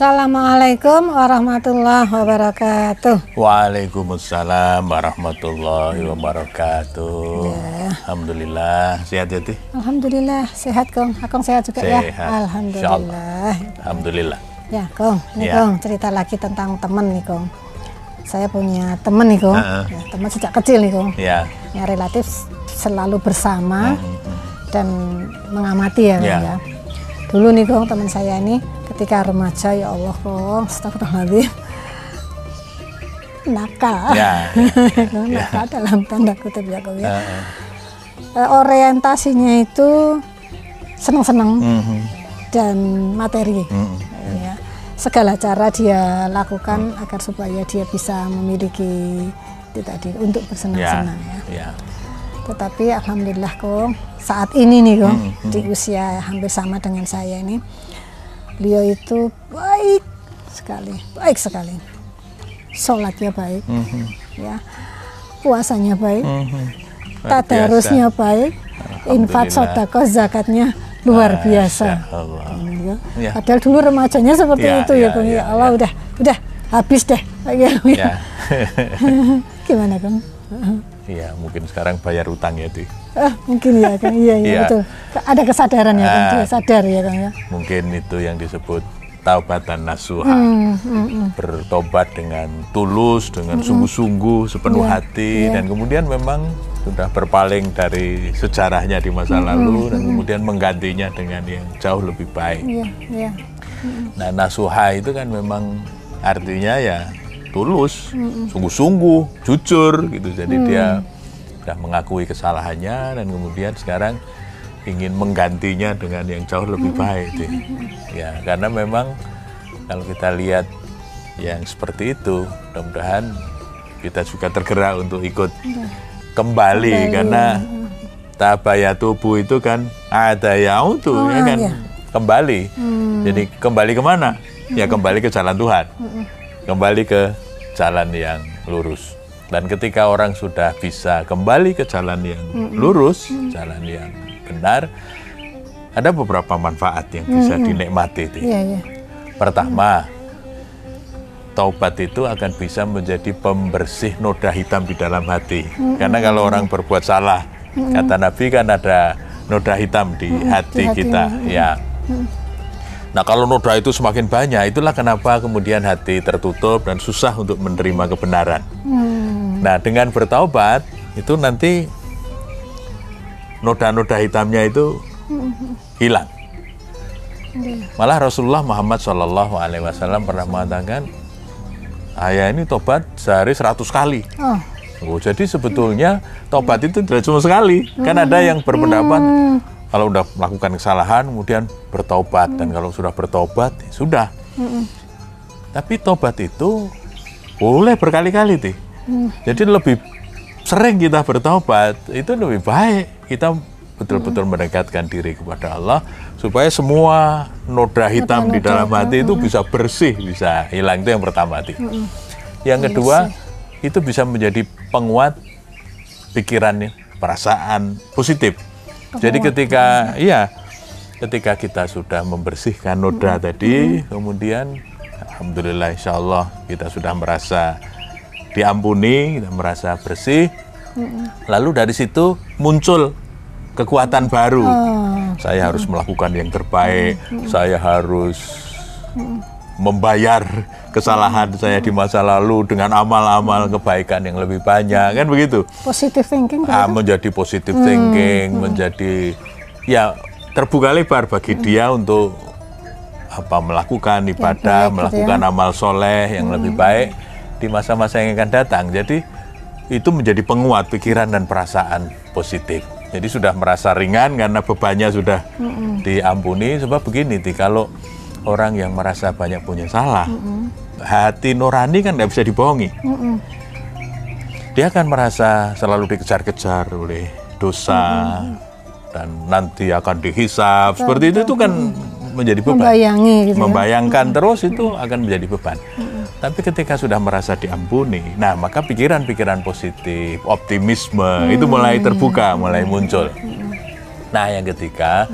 Assalamualaikum warahmatullahi wabarakatuh. Waalaikumsalam warahmatullahi wabarakatuh. Ya. Alhamdulillah sehat ya? Alhamdulillah sehat Kong. Akong sehat juga ya. Sehat. Alhamdulillah. Alhamdulillah. Ya Kong, ini Ya. Kong cerita lagi tentang teman nih Kong. Saya punya teman nih Kong. Heeh. Ya, teman sejak kecil nih Kong. Ya. Yang relatif selalu bersama dan mengamati ya Kong Ya. ya. Dulu nih Kong teman saya ini ketika remaja ya Allah Kong, astagfirullahaladzim. Nakal. Ya. nakal dalam tanda kutip ya ya. Eh, orientasinya itu senang-senang Mhm. dan materi Mhm. ya segala cara dia lakukan agar supaya dia bisa memiliki itu tadi untuk Ya. bersenang-senang ya Ya. Tetapi alhamdulillah kong saat ini nih kong Hmm, di usia hampir sama dengan saya ini beliau itu baik sekali baik sekali sholatnya baik Mhm. ya puasanya baik Mhm. Luar tadarusnya baik infak sodakoh zakatnya luar biasa ya. Ya. Padahal dulu remajanya seperti Ya, itu ya, ya, Kang. Ya, ya, Allah ya. udah udah habis deh. Ya. Ya. Gimana Kang? Iya, mungkin sekarang bayar utang ya Ti. Ah, mungkin ya Kang. Iya, iya Iya. betul. Ada kesadaran ya Kang. Ah. Dia sadar ya Kang ya. Mungkin itu yang disebut taubatan nasuha. Hmm, hmm, hmm. bertobat dengan tulus, dengan sungguh-sungguh, sepenuh Iya, hati, iya. dan kemudian memang sudah berpaling dari sejarahnya di masa lalu, dan kemudian menggantinya dengan yang jauh lebih baik. Iya, iya. Nah, nasuha itu kan memang artinya ya tulus, sungguh-sungguh, jujur gitu. Jadi dia sudah mengakui kesalahannya dan kemudian sekarang ingin menggantinya dengan yang jauh lebih baik. Deh. Ya, karena memang kalau kita lihat yang seperti itu, mudah-mudahan kita juga tergerak untuk ikut kembali, karena tabaya tubuh itu kan ada yautu Oh, ya kan iya. kembali. Jadi kembali ke mana? Ya kembali ke jalan Tuhan, kembali ke jalan yang lurus. Dan ketika orang sudah bisa kembali ke jalan yang lurus, jalan yang benar, ada beberapa manfaat yang bisa dinikmati. Ti. Iya, iya. Pertama, taubat itu akan bisa menjadi pembersih noda hitam di dalam hati. Karena kalau orang berbuat salah, kata Nabi kan ada noda hitam di hati hati, kita. Ya. Nah kalau noda itu semakin banyak, itulah kenapa kemudian hati tertutup dan susah untuk menerima kebenaran. Hmm, Nah dengan bertaubat itu nanti noda-noda hitamnya itu hilang. iya. Malah Rasulullah Muhammad Shallallahu Alaihi Wasallam pernah mengatakan, ayah ini tobat sehari 100 kali. Oh, Oh, jadi sebetulnya tobat itu tidak cuma sekali. Kan ada yang berpendapat kalau udah melakukan kesalahan kemudian bertobat dan kalau sudah bertobat ya sudah. Tapi tobat itu boleh berkali-kali sih. Jadi lebih sering kita bertobat itu lebih baik kita betul-betul mendekatkan diri kepada Allah supaya semua noda hitam di dalam hati itu bisa bersih, bisa hilang itu yang pertama. Ti. Yang kedua itu bisa menjadi penguat pikiran, perasaan positif. Jadi ketika iya ketika kita sudah membersihkan noda tadi, kemudian alhamdulillah insya Allah kita sudah merasa diampuni, kita merasa bersih. Lalu dari situ muncul kekuatan baru. Saya harus melakukan yang terbaik. Saya harus membayar kesalahan saya di masa lalu dengan amal-amal kebaikan yang lebih banyak kan begitu? Positive thinking. ah, menjadi positive thinking menjadi ya terbuka lebar bagi dia untuk apa melakukan ibadah baik gitu melakukan amal soleh yang lebih baik di masa-masa yang akan datang. Jadi itu menjadi penguat pikiran dan perasaan positif. Jadi sudah merasa ringan karena bebannya sudah diampuni. Sebab begini Ti, kalau orang yang merasa banyak punya salah hati nurani kan nggak bisa dibohongi. Dia akan merasa selalu dikejar-kejar oleh dosa dan nanti akan dihisap. Seperti itu itu kan menjadi beban. Membayangi gitu ya. membayangkan terus itu akan menjadi beban. Tapi ketika sudah merasa diampuni nah maka pikiran-pikiran positif optimisme itu mulai terbuka mulai muncul. Nah yang ketiga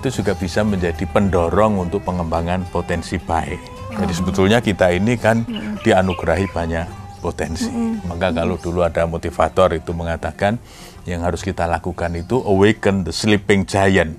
itu juga bisa menjadi pendorong untuk pengembangan potensi baik. Jadi sebetulnya kita ini kan dianugerahi banyak potensi. Maka kalau dulu ada motivator itu mengatakan yang harus kita lakukan itu awaken the sleeping giant.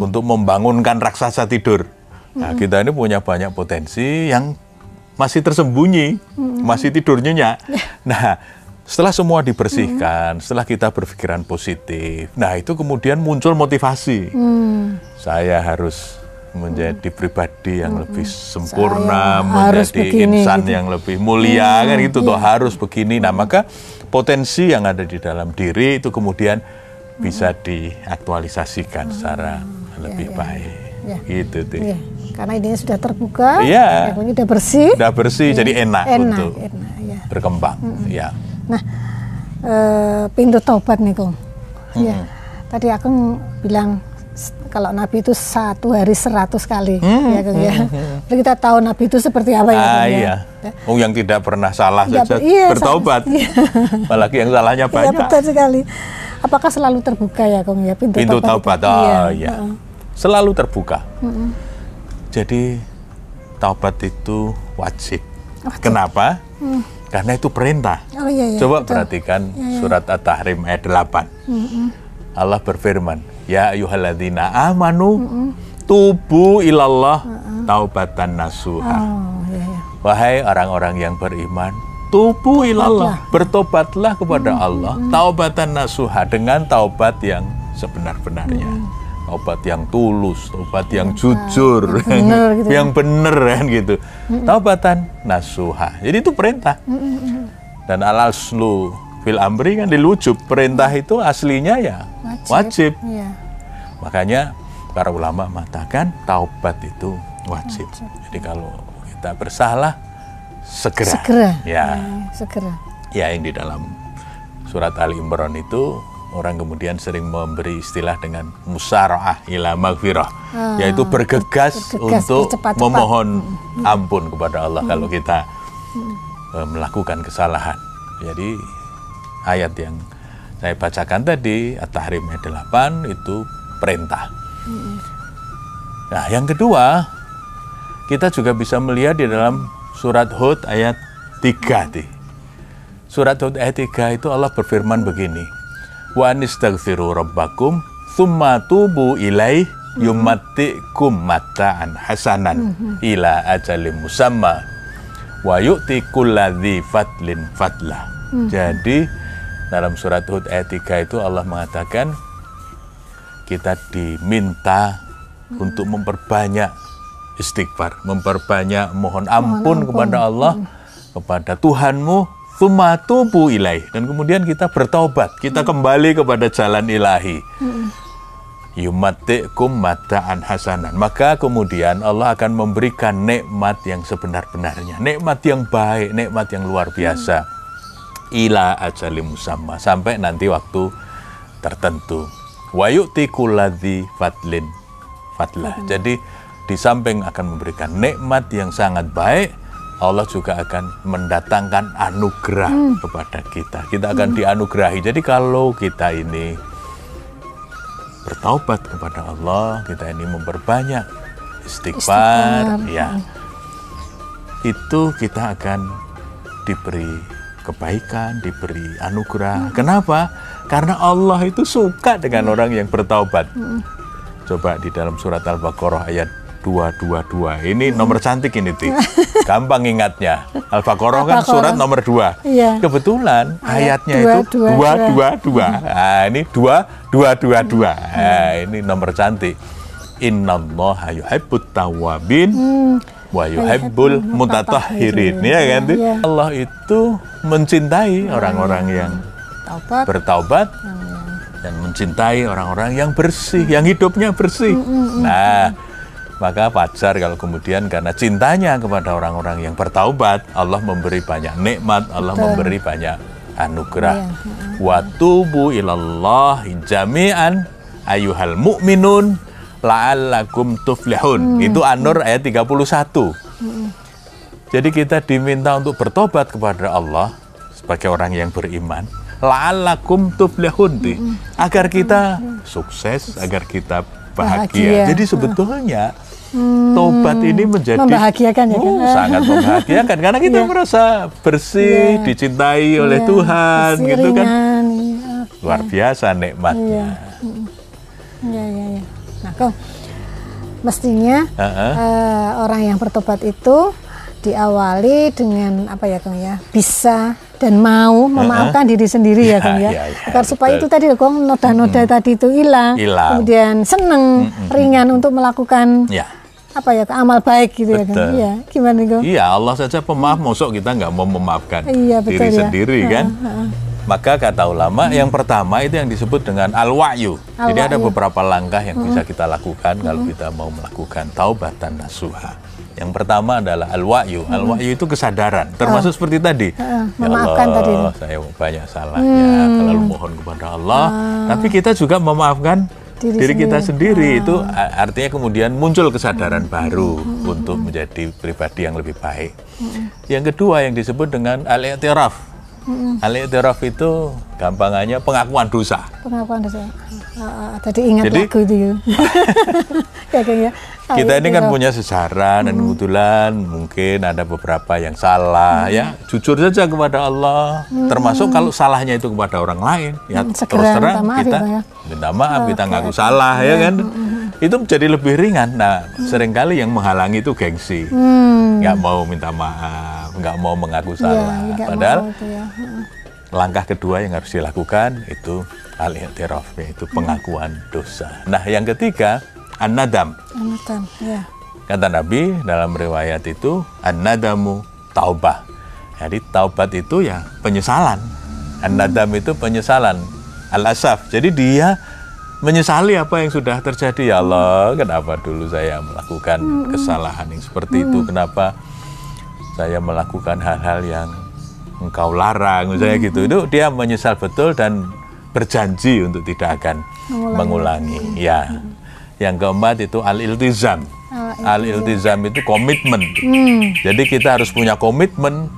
Untuk membangunkan raksasa tidur. Nah, kita ini punya banyak potensi yang masih tersembunyi, masih tidur nyenyak. Nah, setelah semua dibersihkan, setelah kita berpikiran positif, nah itu kemudian muncul motivasi. Saya harus menjadi pribadi yang lebih sempurna, Saya menjadi begini, insan gitu. yang lebih mulia kan itu toh harus begini. Nah, maka potensi yang ada di dalam diri itu kemudian bisa diaktualisasikan secara lebih baik. ya. Gitu tuh. Iya, karena idenya sudah terbuka, Iya. ini sudah bersih, Udah bersih jadi enak, enak, untuk enak, ya. berkembang. Ya. Nah, eh, pintu taubat nih, Kong. Ya, tadi aku bilang kalau Nabi itu satu hari seratus kali, ya, Kong ya. Jadi kita tahu Nabi itu seperti apa ya, Ah Kong, ya. iya. Oh yang tidak pernah salah Tidak saja iya, bertaubat. sa- iya. Apalagi yang salahnya Iya banyak. betul sekali. Apakah selalu terbuka ya, Kong ya pintu, Pintu taubat? taubat. Oh iya. Selalu terbuka. Jadi taubat itu wajib. Kenapa? Karena itu perintah. Oh iya, iya. Coba betul. perhatikan surat At-Tahrim ayat 8. Allah berfirman, "Ya ayyuhalladzina amanu tubu ilallah taubatan nasuha." Oh iya, iya. Wahai orang-orang yang beriman, tubu ilallah, bertobatlah kepada Allah, taubatan nasuha dengan taubat yang sebenar-benarnya. Taubat yang tulus, taubat yang jujur, benar gitu. yang benar kan gitu. Taubatan nasuha. Jadi itu perintah. Dan al-aslu fil amri kan dilucub. Perintah itu aslinya ya wajib. Iya. Makanya para ulama mengatakan taubat itu wajib. Jadi kalau kita bersalah segera. Segera. Ya, Segera. ya yang di dalam surat Ali Imran itu orang kemudian sering memberi istilah dengan musaraah ila maghfirah, yaitu bergegas, bergegas, untuk memohon ampun kepada Allah kalau kita eh, melakukan kesalahan. Jadi ayat yang saya bacakan tadi At-Tahrim ayat 8 itu perintah. Nah, yang kedua, kita juga bisa melihat di dalam surat Hud ayat 3 nih. Surat Hud ayat 3 itu Allah berfirman begini. Wa anistaghfiru rabbakum thumma tubu ilaih yumattikum mata'an hasanan ila ajalim musamma. Wa yu'ti kulladzi fadlin fadlah. Jadi dalam surat Hud ayat 3 itu Allah mengatakan kita diminta untuk memperbanyak istighfar, memperbanyak mohon ampun kepada Allah, kepada Tuhanmu, thumma tubu ilaih. Dan kemudian kita bertaubat, kita kembali kepada jalan ilahi. Yumatikum mata'an hasanan. Maka kemudian Allah akan memberikan nikmat yang sebenar-benarnya. Nikmat yang baik, nikmat yang luar biasa. Ila ajalim musamma. Sampai nanti waktu tertentu. Wa yu'ti kulladzi fadlin fadlah. Jadi di samping akan memberikan nikmat yang sangat baik, Allah juga akan mendatangkan anugerah kepada kita. Kita akan dianugerahi. Jadi kalau kita ini bertaubat kepada Allah, kita ini memperbanyak istighfar, Istighfar. ya. Itu kita akan diberi kebaikan, diberi anugerah. Kenapa? Karena Allah itu suka dengan orang yang bertaubat. Coba di dalam surat Al-Baqarah ayat 222. Ini nomor cantik ini, Ti. Gampang ingatnya. Al-Baqarah kan surat nomor 2. Iya. Kebetulan Ayat ayatnya itu 222. 222. Nah, ini 2222. Nah, ini nomor cantik. Innallaha yuhibbut tawwabin wa yuhibbul mutatahhirin. Ya kan? Ti? Iya. Allah itu mencintai orang-orang yang Taubat. bertaubat dan mencintai orang-orang yang bersih, yang hidupnya bersih. Nah, maka wajar kalau kemudian karena cintanya kepada orang-orang yang bertaubat, Allah memberi banyak nikmat, Allah memberi banyak anugerah. Wa tubu ilallah jami'an ayuhal mu'minun la'allakum tuflihun. Itu An-Nur ayat 31. Jadi kita diminta untuk bertobat kepada Allah sebagai orang yang beriman. La'allakum tuflihun Ti. agar kita sukses, agar kita bahagia. Bahagia. Jadi sebetulnya Hmm, Tobat ini menjadi membahagiakan ya kan? Oh, sangat membahagiakan karena kita Iya. merasa bersih, Iya. dicintai oleh Iya, Tuhan, bersih, gitu kan. ringan, iya. Luar biasa Iya. nikmatnya. Iya, iya, iya. Nah, kok mestinya Heeh. eh, orang yang bertobat itu diawali dengan apa ya, Kang ya? Bisa dan mau memaafkan diri sendiri ya, Ya, Kang ya. ya, ya, Agar supaya betul. itu tadi Kang noda-noda tadi itu hilang, kemudian seneng, ringan untuk melakukan Ya. apa ya, amal baik gitu ya, Kang. Betul. Iya, gimana Kang? Iya, Allah saja pemaaf, mosok kita nggak mau memaafkan Iya, betul diri ya. sendiri kan? Maka kata ulama, yang pertama itu yang disebut dengan al-wa'yu. Jadi ada beberapa langkah yang bisa kita lakukan kalau kita mau melakukan taubatan nasuha. Yang pertama adalah al-wa'yu. Al-wa'yu itu kesadaran, termasuk seperti tadi. Ya memaafkan Allah, tadi saya banyak salahnya, kalau mohon kepada Allah. Tapi kita juga memaafkan Diri diri, kita sendiri. Itu artinya kemudian muncul kesadaran baru untuk menjadi pribadi yang lebih baik. Yang kedua yang disebut dengan al-i'tiraf. Al-i'tiraf itu gampangannya pengakuan dosa. Pengakuan dosa. Ah, ah, tadi ingat Jadi- lagu itu ya. ya, Kang ya. Kita ini kan punya sejarah dan kebetulan mungkin ada beberapa yang salah ya. Jujur saja kepada Allah termasuk kalau salahnya itu kepada orang lain ya Hmm, terus terang kita ya, ya. minta maaf kita ngaku salah ya kan? itu menjadi lebih ringan. Nah sering kali yang menghalangi itu gengsi. Hmm. nggak mau minta maaf nggak mau mengaku Iya, salah. padahal ya. Langkah kedua yang harus dilakukan itu al-i'tiraf yaitu pengakuan dosa. Nah yang ketiga an-nadam Anatan, ya. Kata Nabi dalam riwayat itu an-nadamu taubah. Jadi taubat itu ya penyesalan. An-nadam itu penyesalan. Al-asaf. Jadi dia menyesali apa yang sudah terjadi ya Allah. Kenapa dulu saya melakukan kesalahan yang seperti itu? Kenapa saya melakukan hal-hal yang engkau larang misalnya gitu. Itu dia menyesal betul dan berjanji untuk tidak akan mengulangi. Ya. Yang keempat itu al-iltizam. Al-iltizam itu komitmen. Jadi kita harus punya komitmen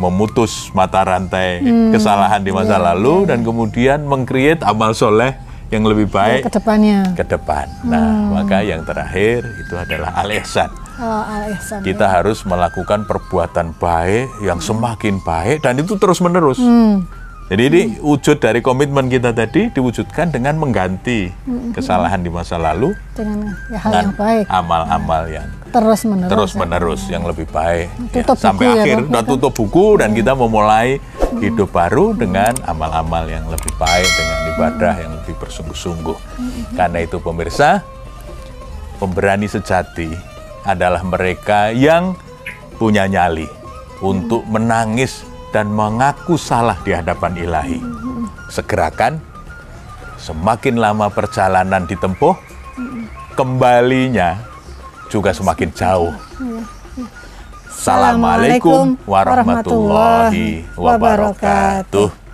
memutus mata rantai kesalahan di masa lalu dan kemudian mengcreate amal soleh yang lebih baik Ke depannya. ke depan. Nah, maka yang terakhir itu adalah al-ihsan. Oh, al-ihsan. Kita harus melakukan perbuatan baik yang semakin baik dan itu terus menerus. Hmm. Jadi ini wujud dari komitmen kita tadi diwujudkan dengan mengganti kesalahan di masa lalu Dengan ya, hal yang baik. amal-amal yang Terus menerus. terus menerus yang lebih baik. Ya, Tutup sampai buku ya, akhir udah ya tutup buku dan kita memulai hidup baru dengan amal-amal yang lebih baik dengan ibadah yang lebih bersungguh-sungguh. Karena itu pemirsa pemberani sejati adalah mereka yang punya nyali untuk menangis dan mengaku salah di hadapan ilahi segerakan semakin lama perjalanan ditempuh kembalinya juga semakin jauh Assalamualaikum warahmatullahi wabarakatuh.